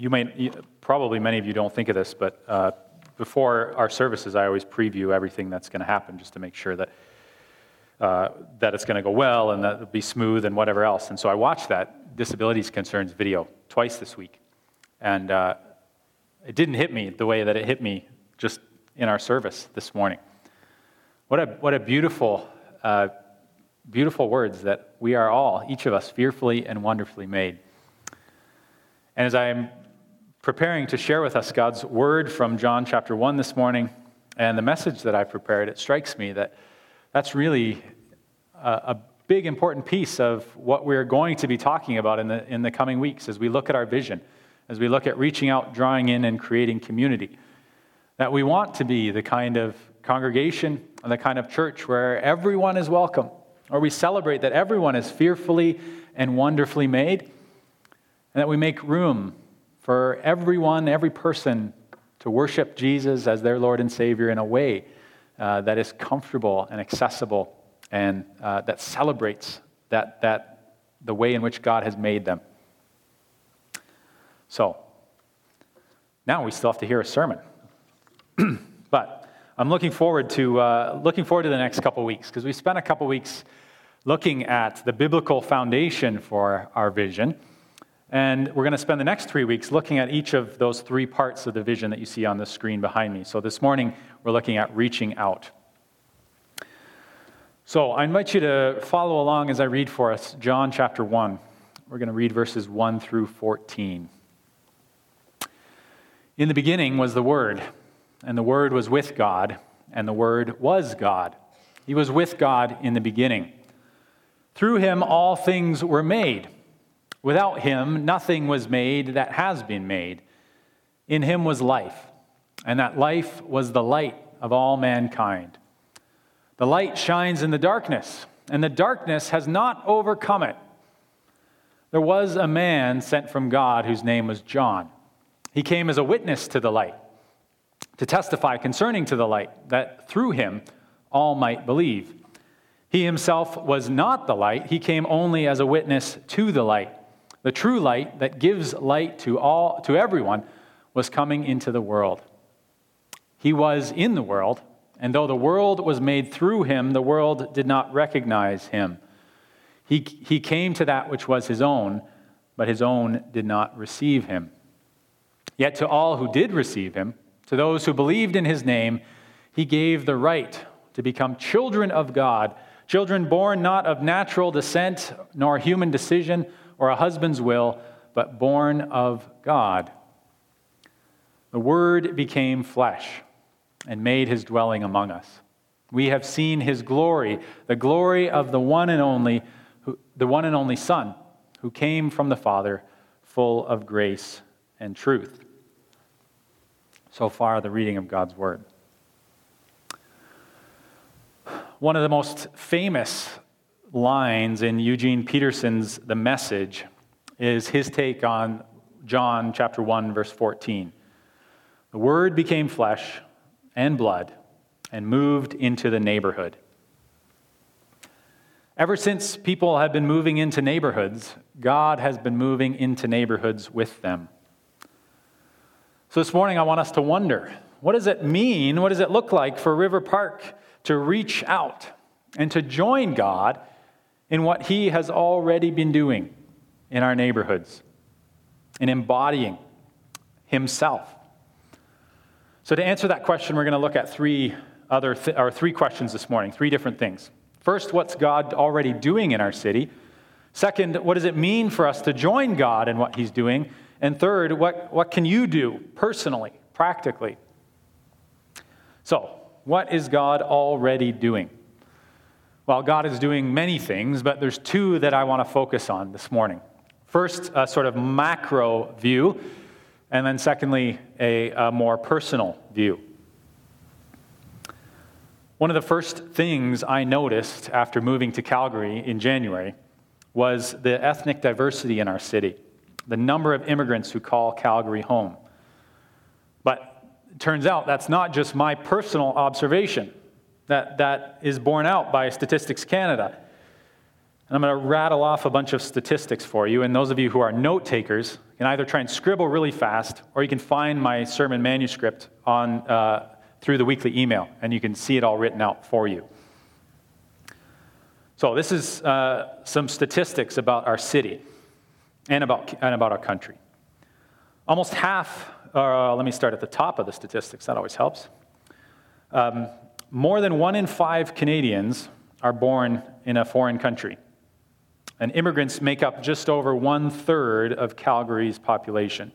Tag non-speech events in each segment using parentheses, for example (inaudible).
you may, probably many of you don't think of this, but uh, before our services, I always preview everything that's going to happen just to make sure that, uh, that it's going to go well and that it'll be smooth and whatever else. And so I watched that disabilities concerns video twice this week. And uh, it didn't hit me the way that it hit me just in our service this morning. What a, what a beautiful, uh, beautiful words that we are all, each of us, fearfully and wonderfully made. And as I am preparing to share with us God's word from John chapter 1 this morning and the message that I've prepared, it strikes me that that's really a, a big, important piece of what we're going to be talking about in the, in the coming weeks as we look at our vision, as we look at reaching out, drawing in, and creating community. That we want to be the kind of congregation, and the kind of church where everyone is welcome, or we celebrate that everyone is fearfully and wonderfully made, and that we make room for everyone, every person to worship Jesus as their Lord and Savior in a way uh, that is comfortable and accessible and uh, that celebrates that, that the way in which God has made them. So, now we still have to hear a sermon. (clears throat) but I'm looking forward to, uh, looking forward to the next couple weeks because we spent a couple weeks looking at the biblical foundation for our vision. And we're going to spend the next three weeks looking at each of those three parts of the vision that you see on the screen behind me. So this morning, we're looking at reaching out. So I invite you to follow along as I read for us John chapter 1. We're going to read verses 1 through 14. In the beginning was the Word, and the Word was with God, and the Word was God. He was with God in the beginning. Through him all things were made. Without him, nothing was made that has been made. In him was life, and that life was the light of all mankind. The light shines in the darkness, and the darkness has not overcome it. There was a man sent from God whose name was John. He came as a witness to the light, to testify concerning to the light, that through him all might believe. He himself was not the light, he came only as a witness to the light. The true light that gives light to all to everyone was coming into the world. He was in the world, and though the world was made through him, the world did not recognize him. He, he came to that which was his own, but his own did not receive him. Yet to all who did receive him, to those who believed in his name, he gave the right to become children of God, children born not of natural descent nor human decision or a husband's will, but born of God. The Word became flesh and made his dwelling among us. We have seen his glory, the glory of the one and only, who, the one and only Son, who came from the Father, full of grace and truth. So far, the reading of God's Word. One of the most famous lines in Eugene Peterson's The Message is his take on John chapter 1 verse 14. The word became flesh and blood and moved into the neighborhood. Ever since people have been moving into neighborhoods, God has been moving into neighborhoods with them. So this morning, I want us to wonder what does it mean? What does it look like for River Park to reach out and to join God in what He has already been doing in our neighborhoods, in embodying Himself. So, to answer that question, we're going to look at three other th- or three questions this morning, three different things. First, what's God already doing in our city? Second, what does it mean for us to join God in what He's doing? And third, what, what can you do personally, practically? So, what is God already doing? Well, God is doing many things, but there's two that I want to focus on this morning. First, a sort of macro view, and then secondly, a, a more personal view. One of the first things I noticed after moving to Calgary in January was the ethnic diversity in our city, the number of immigrants who call Calgary home. But turns out that's not just my personal observation that, that is borne out by Statistics Canada. And I'm going to rattle off a bunch of statistics for you. And those of you who are note takers can either try and scribble really fast, or you can find my sermon manuscript on, uh, through the weekly email, and you can see it all written out for you. So, this is uh, some statistics about our city and about, and about our country. Almost half, uh, let me start at the top of the statistics, that always helps. Um, more than one in five Canadians are born in a foreign country. And immigrants make up just over one third of Calgary's population.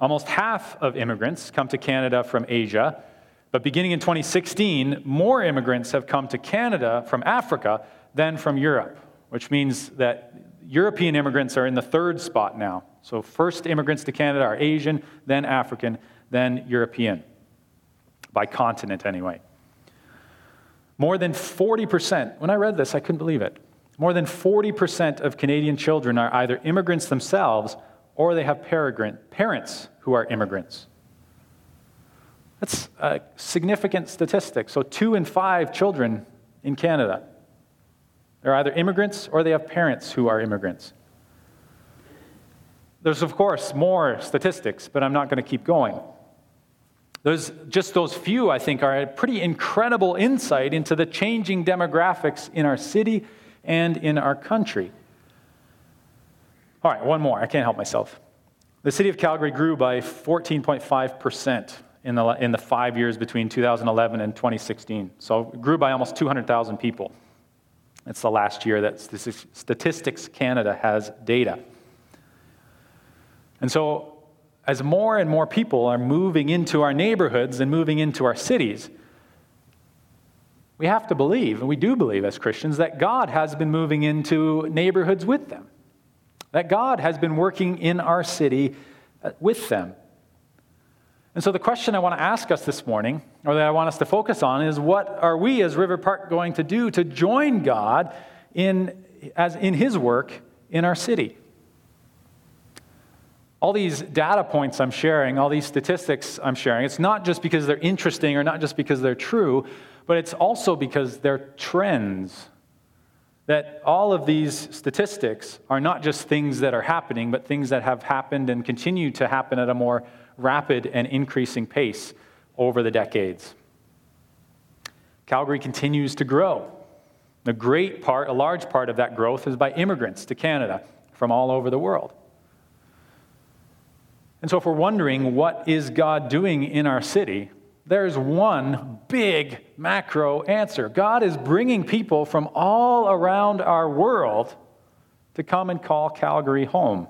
Almost half of immigrants come to Canada from Asia, but beginning in 2016, more immigrants have come to Canada from Africa than from Europe, which means that European immigrants are in the third spot now. So, first immigrants to Canada are Asian, then African, then European, by continent anyway. More than 40%, when I read this, I couldn't believe it. More than 40% of Canadian children are either immigrants themselves or they have parents who are immigrants. That's a significant statistic. So, two in five children in Canada, they're either immigrants or they have parents who are immigrants. There's, of course, more statistics, but I'm not going to keep going. Those, just those few, I think, are a pretty incredible insight into the changing demographics in our city and in our country. All right, one more. I can't help myself. The city of Calgary grew by 14.5% in the, in the five years between 2011 and 2016. So it grew by almost 200,000 people. It's the last year that Statistics Canada has data. And so, as more and more people are moving into our neighborhoods and moving into our cities, we have to believe, and we do believe as Christians, that God has been moving into neighborhoods with them, that God has been working in our city uh, with them. And so, the question I want to ask us this morning, or that I want us to focus on, is what are we as River Park going to do to join God in, as in His work in our city? All these data points I'm sharing, all these statistics I'm sharing, it's not just because they're interesting or not just because they're true, but it's also because they're trends. That all of these statistics are not just things that are happening, but things that have happened and continue to happen at a more rapid and increasing pace over the decades. Calgary continues to grow. A great part, a large part of that growth is by immigrants to Canada from all over the world. And so, if we're wondering what is God doing in our city, there's one big macro answer God is bringing people from all around our world to come and call Calgary home.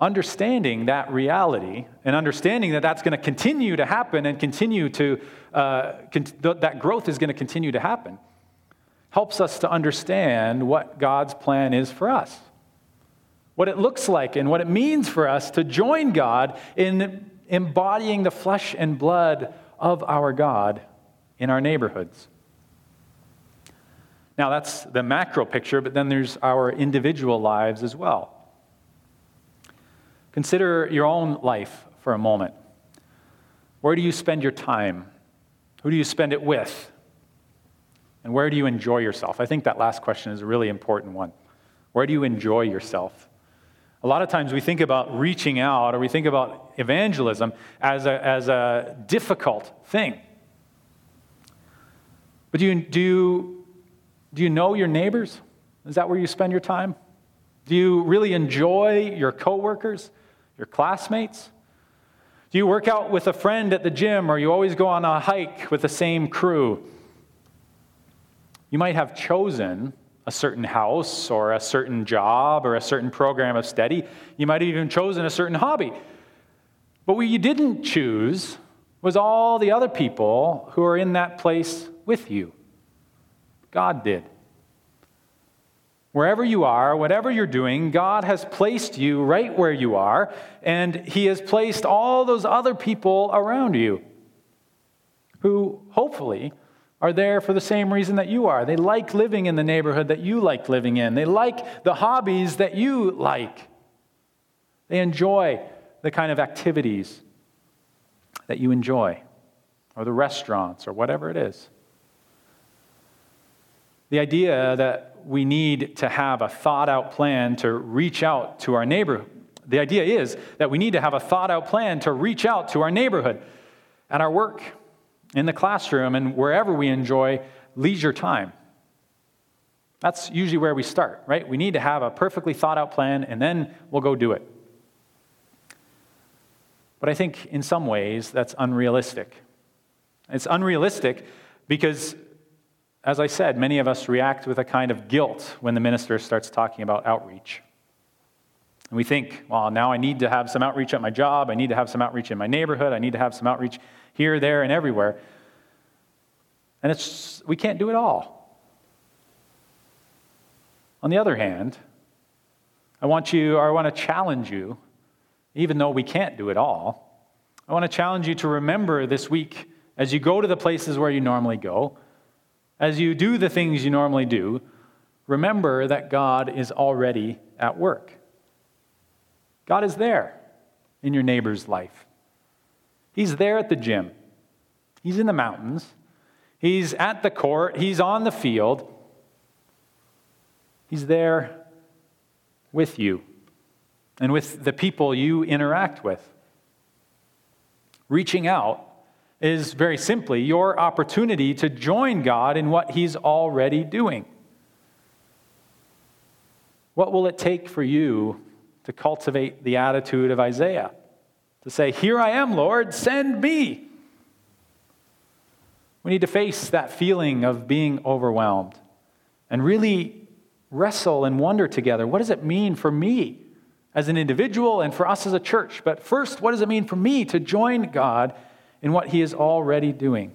Understanding that reality and understanding that that's going to continue to happen and continue to, uh, that growth is going to continue to happen, helps us to understand what God's plan is for us. What it looks like and what it means for us to join God in embodying the flesh and blood of our God in our neighborhoods. Now, that's the macro picture, but then there's our individual lives as well. Consider your own life for a moment. Where do you spend your time? Who do you spend it with? And where do you enjoy yourself? I think that last question is a really important one. Where do you enjoy yourself? A lot of times we think about reaching out or we think about evangelism as a, as a difficult thing. But do you, do, you, do you know your neighbors? Is that where you spend your time? Do you really enjoy your coworkers, your classmates? Do you work out with a friend at the gym or you always go on a hike with the same crew? You might have chosen a certain house or a certain job or a certain program of study. You might have even chosen a certain hobby. But what you didn't choose was all the other people who are in that place with you. God did. Wherever you are, whatever you're doing, God has placed you right where you are, and He has placed all those other people around you who hopefully are there for the same reason that you are. They like living in the neighborhood that you like living in, they like the hobbies that you like. They enjoy the kind of activities that you enjoy, or the restaurants, or whatever it is. The idea that we need to have a thought out plan to reach out to our neighbor. The idea is that we need to have a thought out plan to reach out to our neighborhood, at our work, in the classroom, and wherever we enjoy leisure time. That's usually where we start, right? We need to have a perfectly thought out plan, and then we'll go do it. But I think in some ways that's unrealistic. It's unrealistic because as I said, many of us react with a kind of guilt when the minister starts talking about outreach. And we think, well, now I need to have some outreach at my job, I need to have some outreach in my neighborhood, I need to have some outreach here, there, and everywhere. And it's, we can't do it all. On the other hand, I want you, or I want to challenge you, even though we can't do it all, I want to challenge you to remember this week as you go to the places where you normally go as you do the things you normally do, remember that God is already at work. God is there in your neighbor's life. He's there at the gym, He's in the mountains, He's at the court, He's on the field. He's there with you and with the people you interact with. Reaching out is very simply your opportunity to join God in what He's already doing. What will it take for you to cultivate the attitude of Isaiah? To say, Here I am, Lord, send me. We need to face that feeling of being overwhelmed and really wrestle and wonder together what does it mean for me as an individual and for us as a church? But first, what does it mean for me to join God in what He is already doing?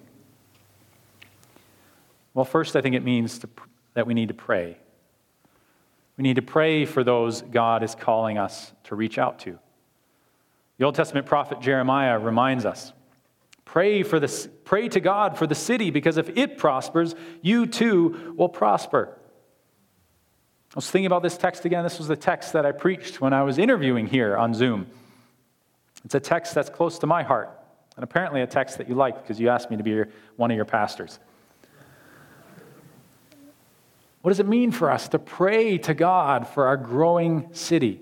Well, first, I think it means to, that we need to pray. We need to pray for those God is calling us to reach out to. The Old Testament prophet Jeremiah reminds us pray, for the, pray to God for the city, because if it prospers, you too will prosper. I was thinking about this text again. This was the text that I preached when I was interviewing here on Zoom. It's a text that's close to my heart. And apparently, a text that you liked because you asked me to be your, one of your pastors. What does it mean for us to pray to God for our growing city,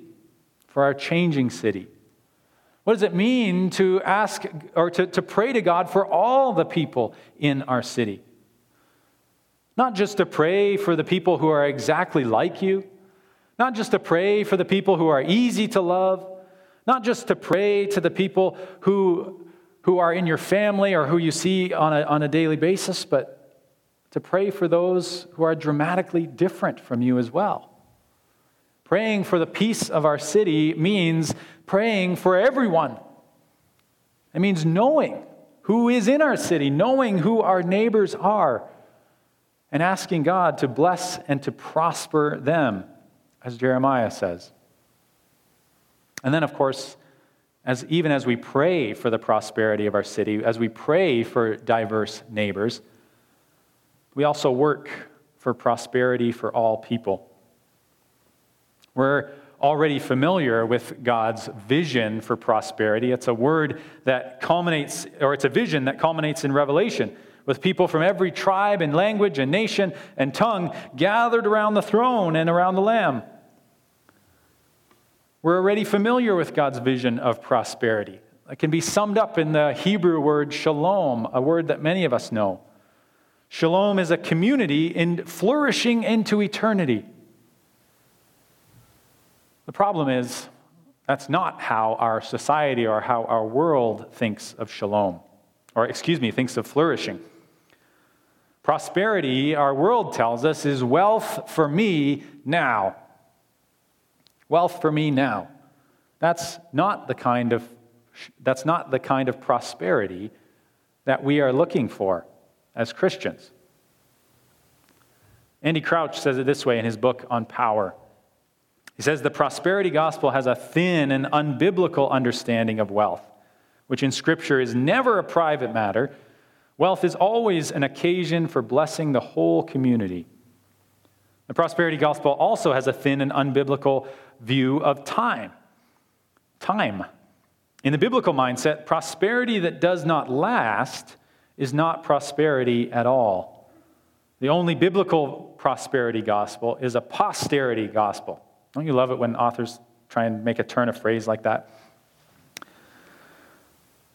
for our changing city? What does it mean to ask or to, to pray to God for all the people in our city? Not just to pray for the people who are exactly like you, not just to pray for the people who are easy to love, not just to pray to the people who who are in your family or who you see on a, on a daily basis, but to pray for those who are dramatically different from you as well. Praying for the peace of our city means praying for everyone. It means knowing who is in our city, knowing who our neighbors are, and asking God to bless and to prosper them, as Jeremiah says. And then, of course, as even as we pray for the prosperity of our city, as we pray for diverse neighbors, we also work for prosperity for all people. We're already familiar with God's vision for prosperity. It's a word that culminates, or it's a vision that culminates in Revelation, with people from every tribe and language and nation and tongue gathered around the throne and around the Lamb. We're already familiar with God's vision of prosperity. It can be summed up in the Hebrew word shalom, a word that many of us know. Shalom is a community in flourishing into eternity. The problem is, that's not how our society or how our world thinks of shalom, or excuse me, thinks of flourishing. Prosperity, our world tells us, is wealth for me now wealth for me now. That's not the kind of that's not the kind of prosperity that we are looking for as Christians. Andy Crouch says it this way in his book on power. He says the prosperity gospel has a thin and unbiblical understanding of wealth, which in Scripture is never a private matter. Wealth is always an occasion for blessing the whole community. The prosperity gospel also has a thin and unbiblical view of time. Time. In the biblical mindset, prosperity that does not last is not prosperity at all. The only biblical prosperity gospel is a posterity gospel. Don't you love it when authors try and make a turn of phrase like that?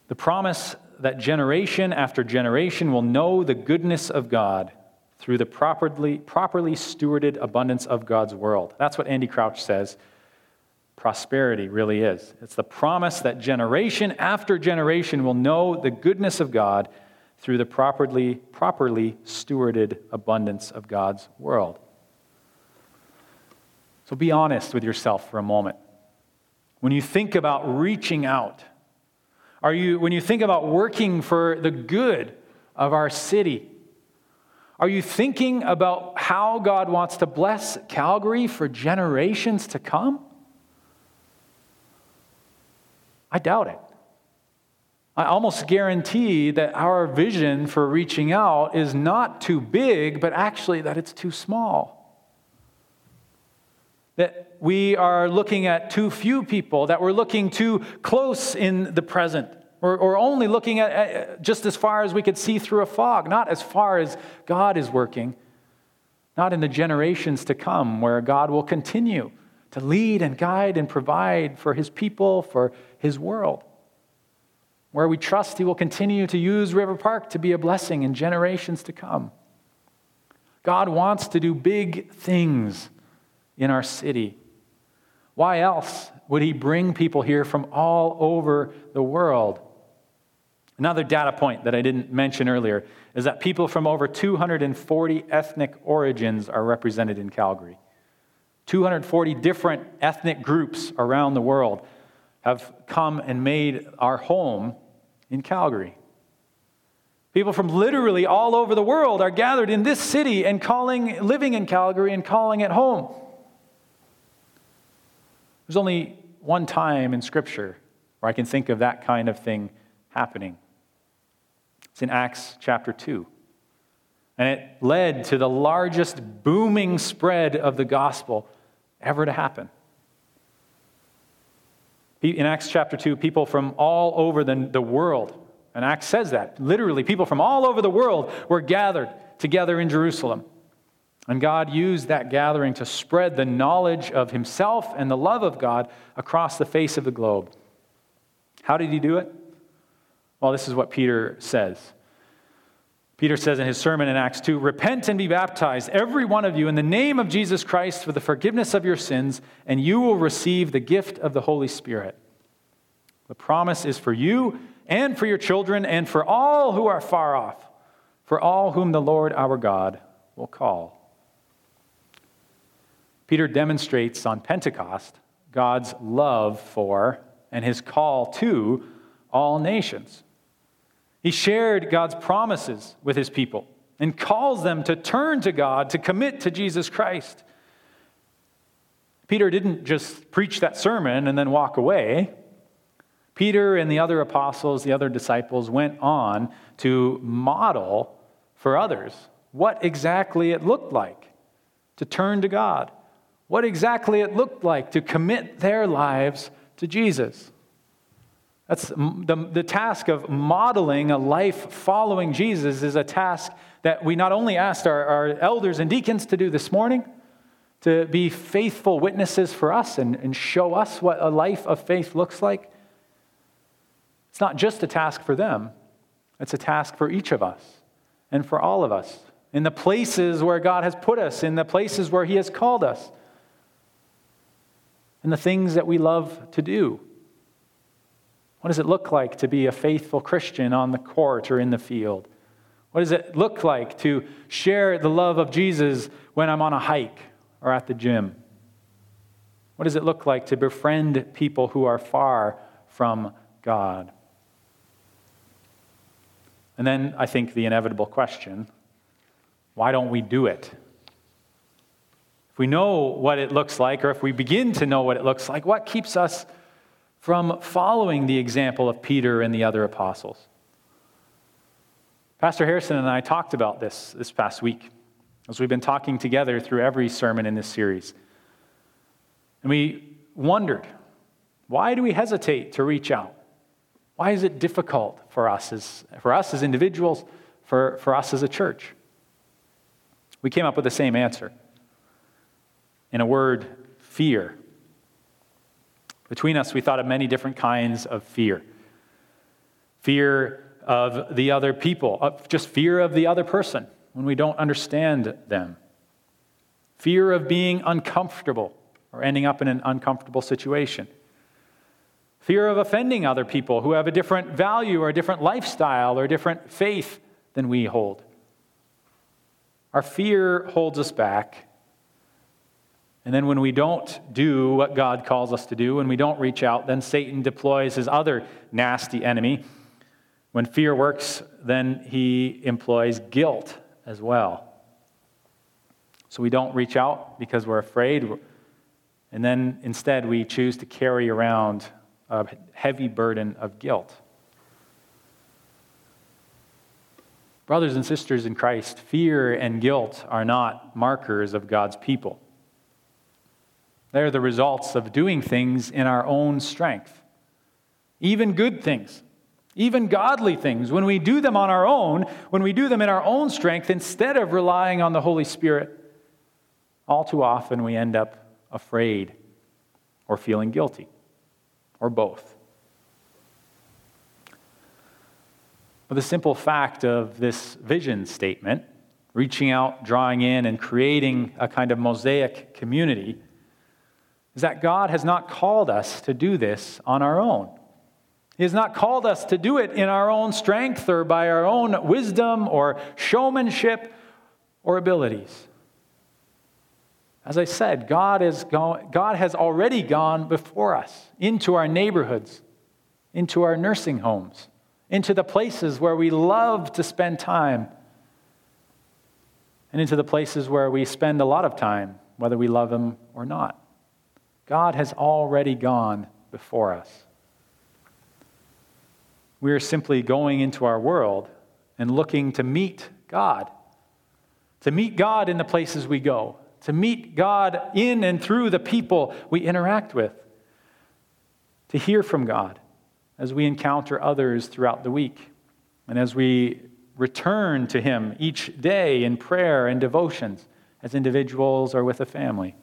The promise that generation after generation will know the goodness of God through the properly, properly stewarded abundance of God's world. That's what Andy Crouch says prosperity really is. It's the promise that generation after generation will know the goodness of God through the properly, properly stewarded abundance of God's world. So be honest with yourself for a moment. When you think about reaching out, are you, when you think about working for the good of our city, are you thinking about how God wants to bless Calgary for generations to come? I doubt it. I almost guarantee that our vision for reaching out is not too big, but actually that it's too small. That we are looking at too few people, that we're looking too close in the present, or, only looking at, at just as far as we could see through a fog, not as far as God is working, not in the generations to come, where God will continue to lead and guide and provide for his people, for his world where we trust He will continue to use River Park to be a blessing in generations to come. God wants to do big things in our city. Why else would He bring people here from all over the world? Another data point that I didn't mention earlier is that people from over 240 ethnic origins are represented in Calgary. 240 different ethnic groups around the world have come and made our home in Calgary. People from literally all over the world are gathered in this city and calling, living in Calgary and calling it home. There's only one time in Scripture where I can think of that kind of thing happening. It's in Acts chapter 2. And it led to the largest booming spread of the gospel ever to happen. In Acts chapter 2, people from all over the, the world, and Acts says that, literally, people from all over the world were gathered together in Jerusalem. And God used that gathering to spread the knowledge of Himself and the love of God across the face of the globe. How did He do it? Well, this is what Peter says. Peter says in his sermon in Acts 2 Repent and be baptized, every one of you, in the name of Jesus Christ for the forgiveness of your sins, and you will receive the gift of the Holy Spirit. The promise is for you and for your children and for all who are far off, for all whom the Lord our God will call. Peter demonstrates on Pentecost God's love for and his call to all nations. He shared God's promises with his people and calls them to turn to God, to commit to Jesus Christ. Peter didn't just preach that sermon and then walk away. Peter and the other apostles, the other disciples, went on to model for others what exactly it looked like to turn to God, what exactly it looked like to commit their lives to Jesus. That's the, the task of modeling a life following Jesus is a task that we not only asked our, our elders and deacons to do this morning, to be faithful witnesses for us and, and show us what a life of faith looks like. It's not just a task for them, it's a task for each of us and for all of us in the places where God has put us, in the places where He has called us, in the things that we love to do. What does it look like to be a faithful Christian on the court or in the field? What does it look like to share the love of Jesus when I'm on a hike or at the gym? What does it look like to befriend people who are far from God? And then I think the inevitable question why don't we do it? If we know what it looks like, or if we begin to know what it looks like, what keeps us from following the example of Peter and the other apostles. Pastor Harrison and I talked about this this past week as we've been talking together through every sermon in this series. And we wondered why do we hesitate to reach out? Why is it difficult for us as, for us as individuals, for, for us as a church? We came up with the same answer. In a word, fear. Between us, we thought of many different kinds of fear fear of the other people, just fear of the other person when we don't understand them, fear of being uncomfortable or ending up in an uncomfortable situation, fear of offending other people who have a different value or a different lifestyle or a different faith than we hold. Our fear holds us back and then when we don't do what God calls us to do, when we don't reach out, then Satan deploys his other nasty enemy. When fear works, then he employs guilt as well. So we don't reach out because we're afraid. And then instead, we choose to carry around a heavy burden of guilt. Brothers and sisters in Christ, fear and guilt are not markers of God's people. They're the results of doing things in our own strength. Even good things, even godly things, when we do them on our own, when we do them in our own strength, instead of relying on the Holy Spirit, all too often we end up afraid or feeling guilty, or both. But the simple fact of this vision statement, reaching out, drawing in, and creating a kind of mosaic community, is that God has not called us to do this on our own. He has not called us to do it in our own strength or by our own wisdom or showmanship or abilities. As I said, God, is go- God has already gone before us into our neighborhoods, into our nursing homes, into the places where we love to spend time, and into the places where we spend a lot of time, whether we love Him or not. God has already gone before us. We are simply going into our world and looking to meet God, to meet God in the places we go, to meet God in and through the people we interact with, to hear from God as we encounter others throughout the week, and as we return to Him each day in prayer and devotions as individuals or with a family.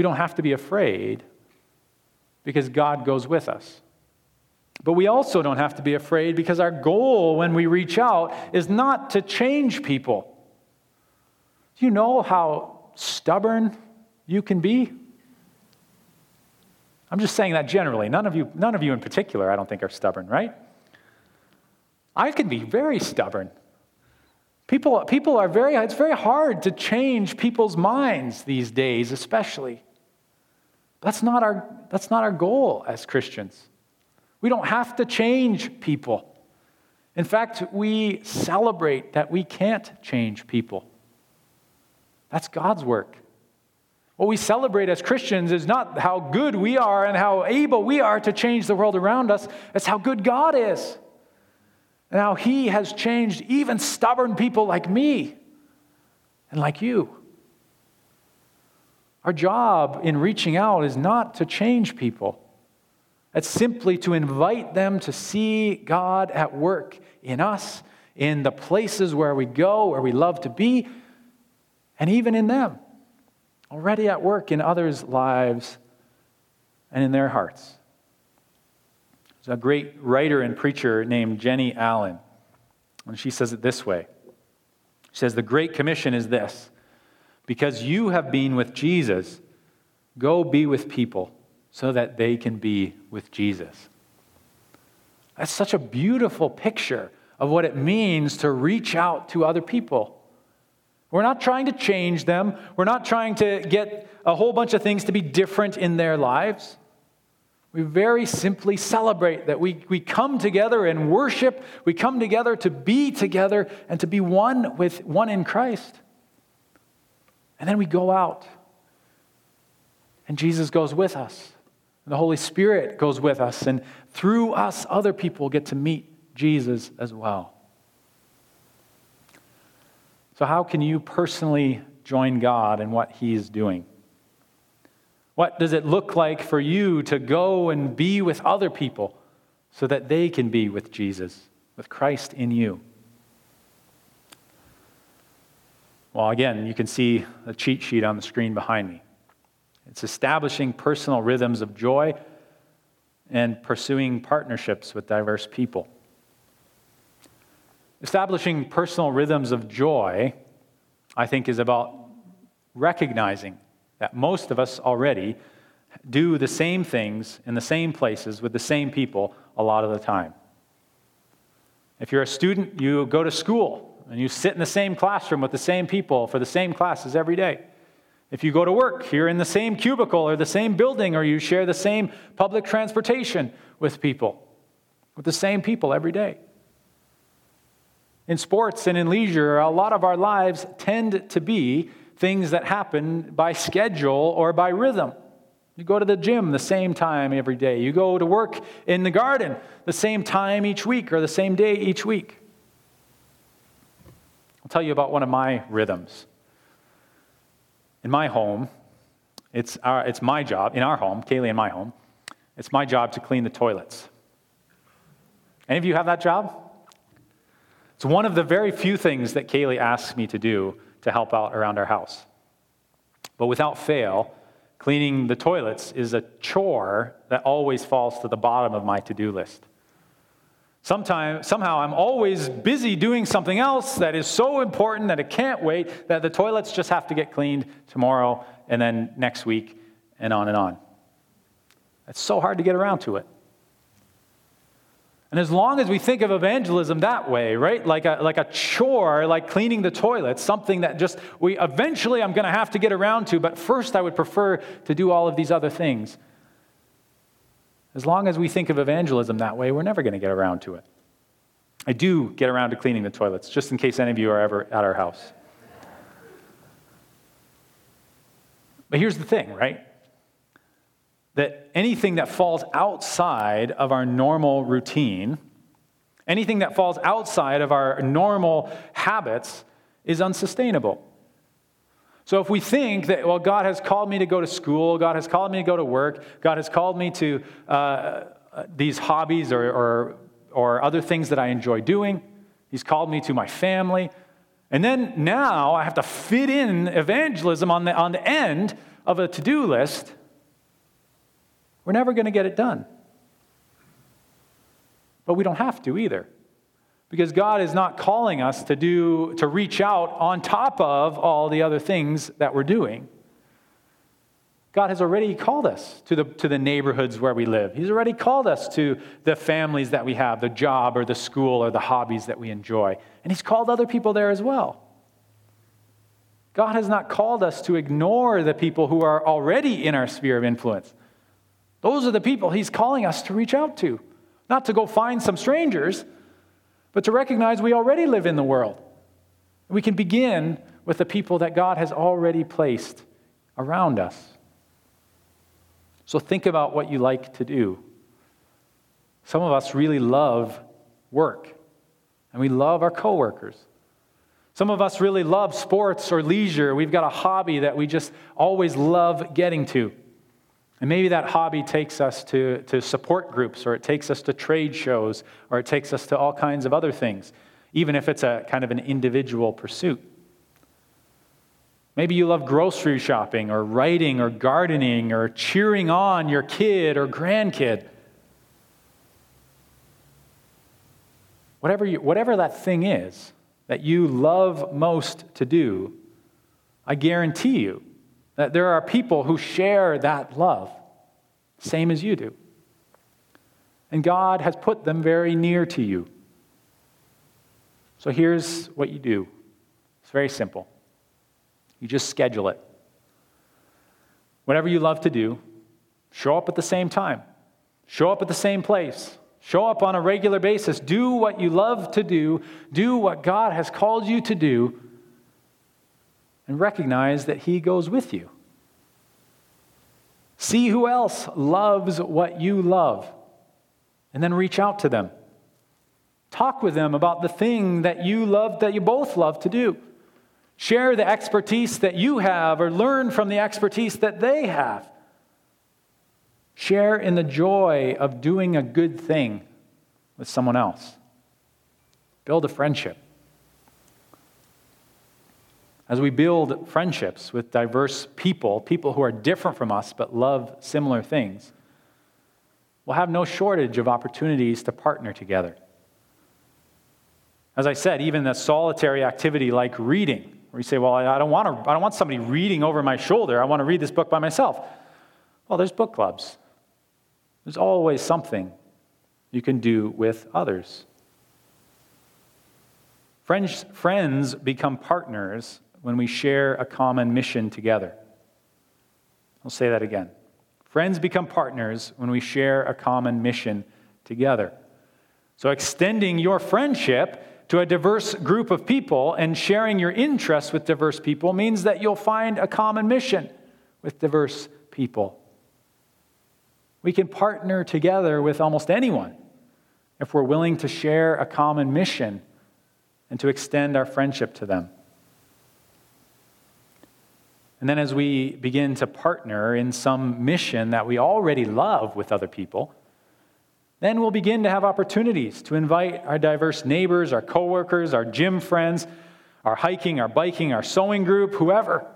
We don't have to be afraid because God goes with us. But we also don't have to be afraid because our goal when we reach out is not to change people. Do you know how stubborn you can be? I'm just saying that generally. None of you, none of you in particular, I don't think, are stubborn, right? I can be very stubborn. People, people are very, it's very hard to change people's minds these days, especially. That's not our, that's not our goal as Christians. We don't have to change people. In fact, we celebrate that we can't change people. That's God's work. What we celebrate as Christians is not how good we are and how able we are to change the world around us, it's how good God is. And how He has changed even stubborn people like me and like you. Our job in reaching out is not to change people. It's simply to invite them to see God at work in us, in the places where we go, where we love to be, and even in them. Already at work in others' lives and in their hearts. There's a great writer and preacher named Jennie Allen, and she says it this way She says, The Great Commission is this because you have been with Jesus, go be with people so that they can be with Jesus. That's such a beautiful picture of what it means to reach out to other people. We're not trying to change them. We're not trying to get a whole bunch of things to be different in their lives. We very simply celebrate that we, we come together and worship. We come together to be together and to be one with one in Christ. And then we go out. And Jesus goes with us. And the Holy Spirit goes with us. And through us, other people get to meet Jesus as well. So, how can you personally join God in what He's doing? What does it look like for you to go and be with other people so that they can be with Jesus, with Christ in you? Well, again, you can see the cheat sheet on the screen behind me. It's establishing personal rhythms of joy and pursuing partnerships with diverse people. Establishing personal rhythms of joy, I think, is about recognizing that most of us already do the same things in the same places with the same people a lot of the time. If you're a student, you go to school and you sit in the same classroom with the same people for the same classes every day. If you go to work, you're in the same cubicle or the same building, or you share the same public transportation with people, with the same people every day. In sports and in leisure, a lot of our lives tend to be things that happen by schedule or by rhythm. You go to the gym the same time every day. You go to work in the garden the same time each week or the same day each week. Tell you about one of my rhythms. In my home, it's, our, it's my job, in our home, Kaylee and my home, it's my job to clean the toilets. Any of you have that job? It's one of the very few things that Kaylee asks me to do to help out around our house. But without fail, cleaning the toilets is a chore that always falls to the bottom of my to do list. Sometime, somehow I'm always busy doing something else that is so important that it can't wait that the toilets just have to get cleaned tomorrow and then next week and on and on. It's so hard to get around to it. And as long as we think of evangelism that way, right, like a, like a chore, like cleaning the toilets, something that just we eventually I'm going to have to get around to, but first I would prefer to do all of these other things. As long as we think of evangelism that way, we're never going to get around to it. I do get around to cleaning the toilets, just in case any of you are ever at our house. But here's the thing, right? that anything that falls outside of our normal routine, anything that falls outside of our normal habits, is unsustainable. So if we think that, well, God has called me to go to school, God has called me to go to work, God has called me to uh, these hobbies or, or, or other things that I enjoy doing, He's called me to my family, and then now I have to fit in evangelism on the, on the end of a to do list we're never going to get it done. But we don't have to either. Because God is not calling us to do to reach out on top of all the other things that we're doing. God has already called us to the, to the neighborhoods where we live. He's already called us to the families that we have, the job or the school or the hobbies that we enjoy. And He's called other people there as well. God has not called us to ignore the people who are already in our sphere of influence. Those are the people he's calling us to reach out to. Not to go find some strangers, but to recognize we already live in the world. We can begin with the people that God has already placed around us. So think about what you like to do. Some of us really love work, and we love our coworkers. Some of us really love sports or leisure. We've got a hobby that we just always love getting to. And maybe that hobby takes us to, to support groups, or it takes us to trade shows, or it takes us to all kinds of other things, even if it's a kind of an individual pursuit. Maybe you love grocery shopping, or writing, or gardening, or cheering on your kid or grandkid. Whatever, you, whatever that thing is that you love most to do, I guarantee you that there are people who share that love, same as you do. And God has put them very near to you. So here's what you do it's very simple. You just schedule it. Whatever you love to do, show up at the same time, show up at the same place, show up on a regular basis. Do what you love to do, do what God has called you to do and recognize that He goes with you. See who else loves what you love, and then reach out to them. Talk with them about the thing that you love, that you both love to do. Share the expertise that you have, or learn from the expertise that they have. Share in the joy of doing a good thing with someone else. Build a friendship. As we build friendships with diverse people, people who are different from us but love similar things, we'll have no shortage of opportunities to partner together. As I said, even a solitary activity like reading, where you say, Well, I don't, want to, I don't want somebody reading over my shoulder. I want to read this book by myself. Well, there's book clubs. There's always something you can do with others. Friends, friends become partners when we share a common mission together. I'll say that again. Friends become partners when we share a common mission together. So, extending your friendship to a diverse group of people and sharing your interests with diverse people means that you'll find a common mission with diverse people. We can partner together with almost anyone if we're willing to share a common mission and to extend our friendship to them. And then, as we begin to partner in some mission that we already love with other people, then we'll begin to have opportunities to invite our diverse neighbors, our coworkers, our gym friends, our hiking, our biking, our sewing group, whoever.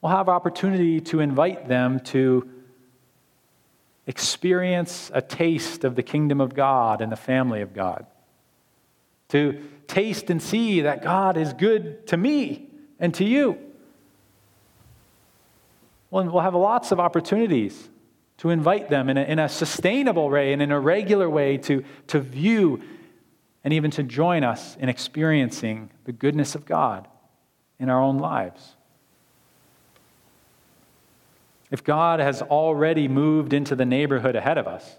We'll have opportunity to invite them to experience a taste of the kingdom of God and the family of God. To taste and see that God is good to me and to you. Well, we'll have lots of opportunities to invite them in a, in a sustainable way and in a regular way to, to view and even to join us in experiencing the goodness of God in our own lives. If God has already moved into the neighborhood ahead of us,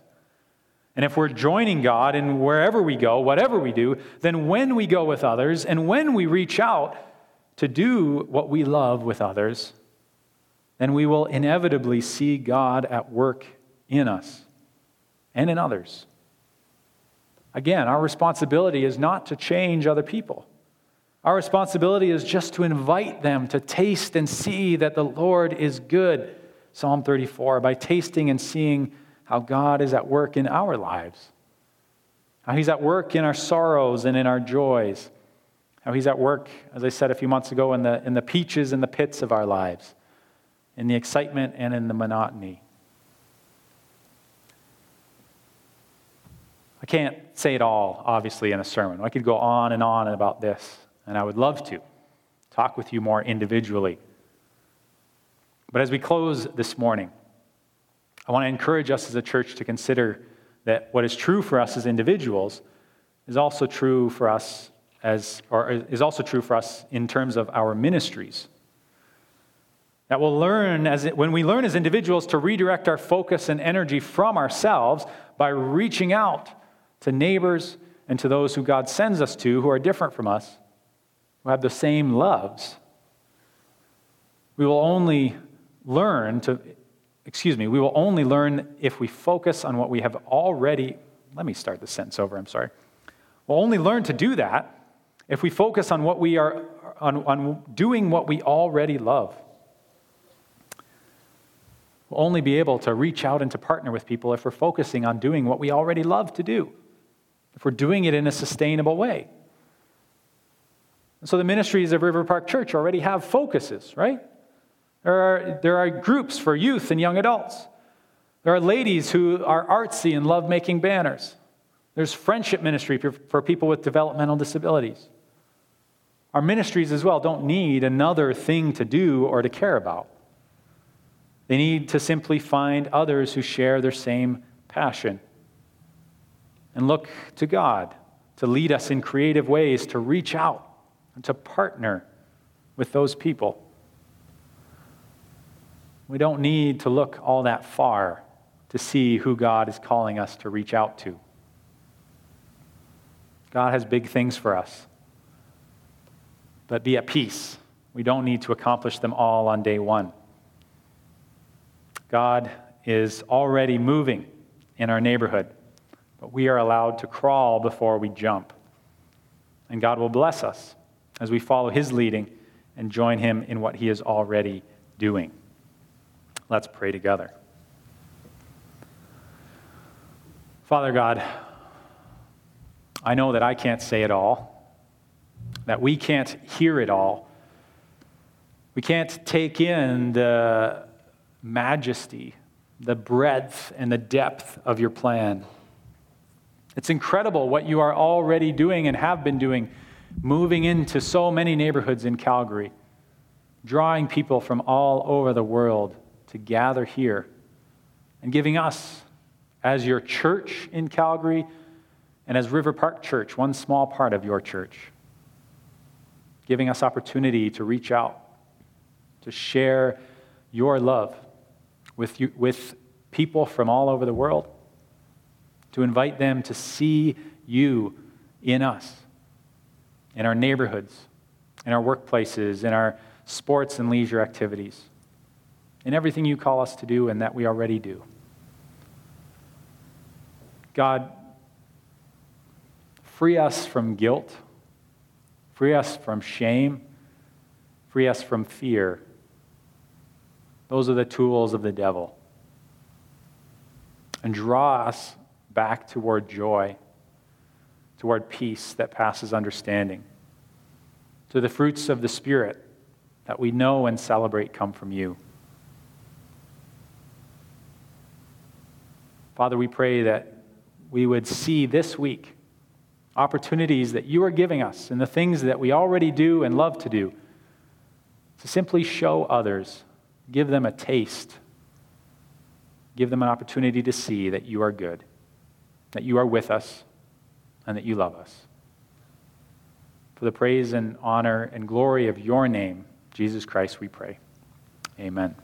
and if we're joining God in wherever we go, whatever we do, then when we go with others and when we reach out to do what we love with others, then we will inevitably see God at work in us and in others. Again, our responsibility is not to change other people. Our responsibility is just to invite them to taste and see that the Lord is good. Psalm 34, by tasting and seeing how God is at work in our lives, how He's at work in our sorrows and in our joys, how He's at work, as I said a few months ago, in the, in the peaches and the pits of our lives in the excitement and in the monotony. I can't say it all, obviously, in a sermon. I could go on and on about this, and I would love to talk with you more individually. But as we close this morning, I want to encourage us as a church to consider that what is true for us as individuals is also true for us as or is also true for us in terms of our ministries. That we'll learn as when we learn as individuals to redirect our focus and energy from ourselves by reaching out to neighbors and to those who God sends us to who are different from us, who have the same loves. We will only learn to, excuse me, we will only learn if we focus on what we have already. Let me start the sentence over, I'm sorry. We'll only learn to do that if we focus on what we are, on, on doing what we already love. We'll only be able to reach out and to partner with people if we're focusing on doing what we already love to do, if we're doing it in a sustainable way. So the ministries of River Park Church already have focuses, right? There are, there are groups for youth and young adults. There are ladies who are artsy and love making banners. There's friendship ministry for, for people with developmental disabilities. Our ministries as well don't need another thing to do or to care about. They need to simply find others who share their same passion and look to God to lead us in creative ways to reach out and to partner with those people. We don't need to look all that far to see who God is calling us to reach out to. God has big things for us. But be at peace. We don't need to accomplish them all on day one. God is already moving in our neighborhood, but we are allowed to crawl before we jump. And God will bless us as we follow His leading and join Him in what He is already doing. Let's pray together. Father God, I know that I can't say it all, that we can't hear it all We can't take in the majesty, the breadth, and the depth of your plan. It's incredible what you are already doing and have been doing, moving into so many neighborhoods in Calgary, drawing people from all over the world to gather here, and giving us, as your church in Calgary, and as River Park Church, one small part of your church, giving us opportunity to reach out, to share your love with, you, with people from all over the world, to invite them to see you in us, in our neighborhoods, in our workplaces, in our sports and leisure activities, in everything you call us to do and that we already do. God, free us from guilt, free us from shame, free us from fear. Those are the tools of the devil. And draw us back toward joy, toward peace that passes understanding, to the fruits of the Spirit that we know and celebrate come from you. Father, we pray that we would see this week opportunities that you are giving us and the things that we already do and love to do to simply show others, give them a taste, give them an opportunity to see that you are good, that you are with us, and that you love us. For the praise and honor and glory of your name, Jesus Christ, we pray. Amen.